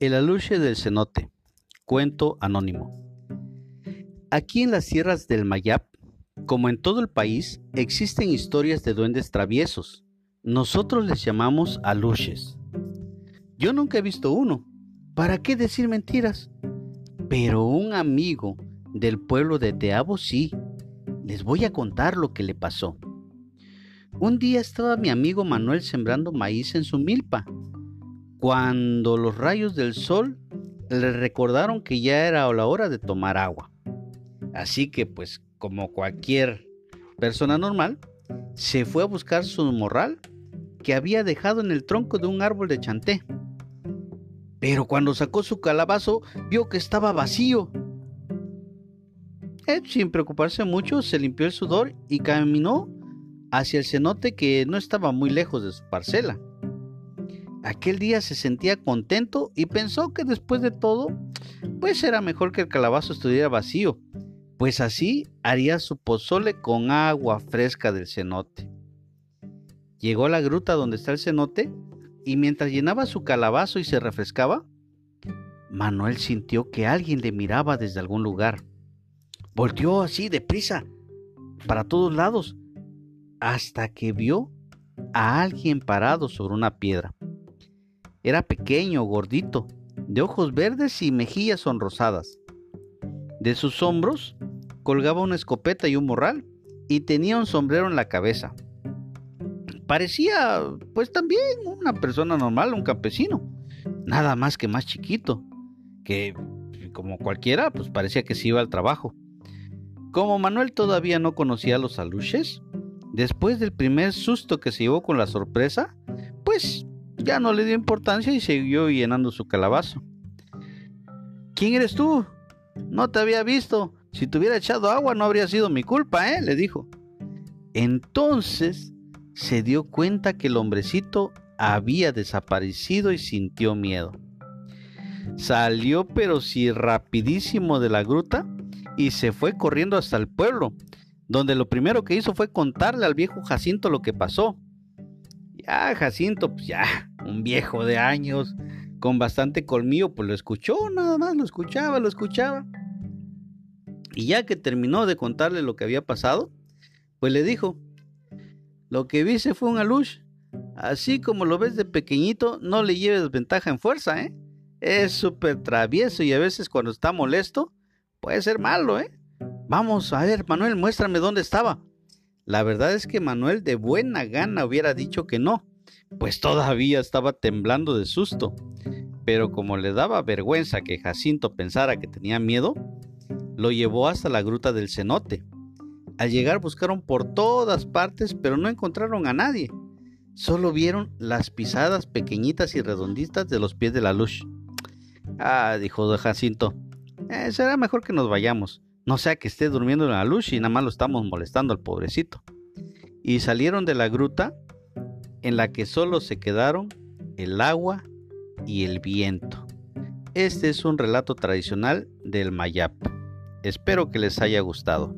El aluche del cenote. Cuento anónimo. Aquí en las sierras del Mayap, como en todo el país, existen historias de duendes traviesos. Nosotros les llamamos aluches. Yo nunca he visto uno. ¿Para qué decir mentiras? Pero un amigo del pueblo de Teabo sí. Les voy a contar lo que le pasó. Un día estaba mi amigo Manuel sembrando maíz en su milpa cuando los rayos del sol le recordaron que ya era la hora de tomar agua. Así que pues como cualquier persona normal, se fue a buscar su morral que había dejado en el tronco de un árbol de chanté. Pero cuando sacó su calabazo vio que estaba vacío. Él, sin preocuparse mucho, se limpió el sudor y caminó hacia el cenote que no estaba muy lejos de su parcela. Aquel día se sentía contento y pensó que después de todo, pues era mejor que el calabazo estuviera vacío, pues así haría su pozole con agua fresca del cenote. Llegó a la gruta donde está el cenote y mientras llenaba su calabazo y se refrescaba, Manuel sintió que alguien le miraba desde algún lugar. Volteó así deprisa para todos lados hasta que vio a alguien parado sobre una piedra. Era pequeño, gordito, de ojos verdes y mejillas sonrosadas. De sus hombros colgaba una escopeta y un morral, y tenía un sombrero en la cabeza. Parecía, pues también, una persona normal, un campesino, nada más que más chiquito, que como cualquiera, pues parecía que se iba al trabajo. Como Manuel todavía no conocía a los aluches, después del primer susto que se llevó con la sorpresa, pues ya no le dio importancia y siguió llenando su calabazo. ¿Quién eres tú? No te había visto. Si te hubiera echado agua no habría sido mi culpa, ¿eh? le dijo. Entonces se dio cuenta que el hombrecito había desaparecido y sintió miedo. Salió pero sí rapidísimo de la gruta y se fue corriendo hasta el pueblo, donde lo primero que hizo fue contarle al viejo Jacinto lo que pasó. Ya, Jacinto, pues ya, un viejo de años, con bastante colmillo, pues lo escuchó, nada más, lo escuchaba, lo escuchaba. Y ya que terminó de contarle lo que había pasado, pues le dijo, lo que viste fue un alush. Así como lo ves de pequeñito, no le lleves ventaja en fuerza, ¿eh? Es súper travieso y a veces cuando está molesto, puede ser malo, ¿eh? Vamos, a ver, Manuel, muéstrame dónde estaba. La verdad es que Manuel de buena gana hubiera dicho que no, pues todavía estaba temblando de susto. Pero como le daba vergüenza que Jacinto pensara que tenía miedo, lo llevó hasta la gruta del cenote. Al llegar buscaron por todas partes, pero no encontraron a nadie. Solo vieron las pisadas pequeñitas y redonditas de los pies de la luz. Ah, dijo Jacinto, eh, será mejor que nos vayamos. No sea que esté durmiendo en la luz y nada más lo estamos molestando al pobrecito. Y salieron de la gruta en la que solo se quedaron el agua y el viento. Este es un relato tradicional del Mayap. Espero que les haya gustado.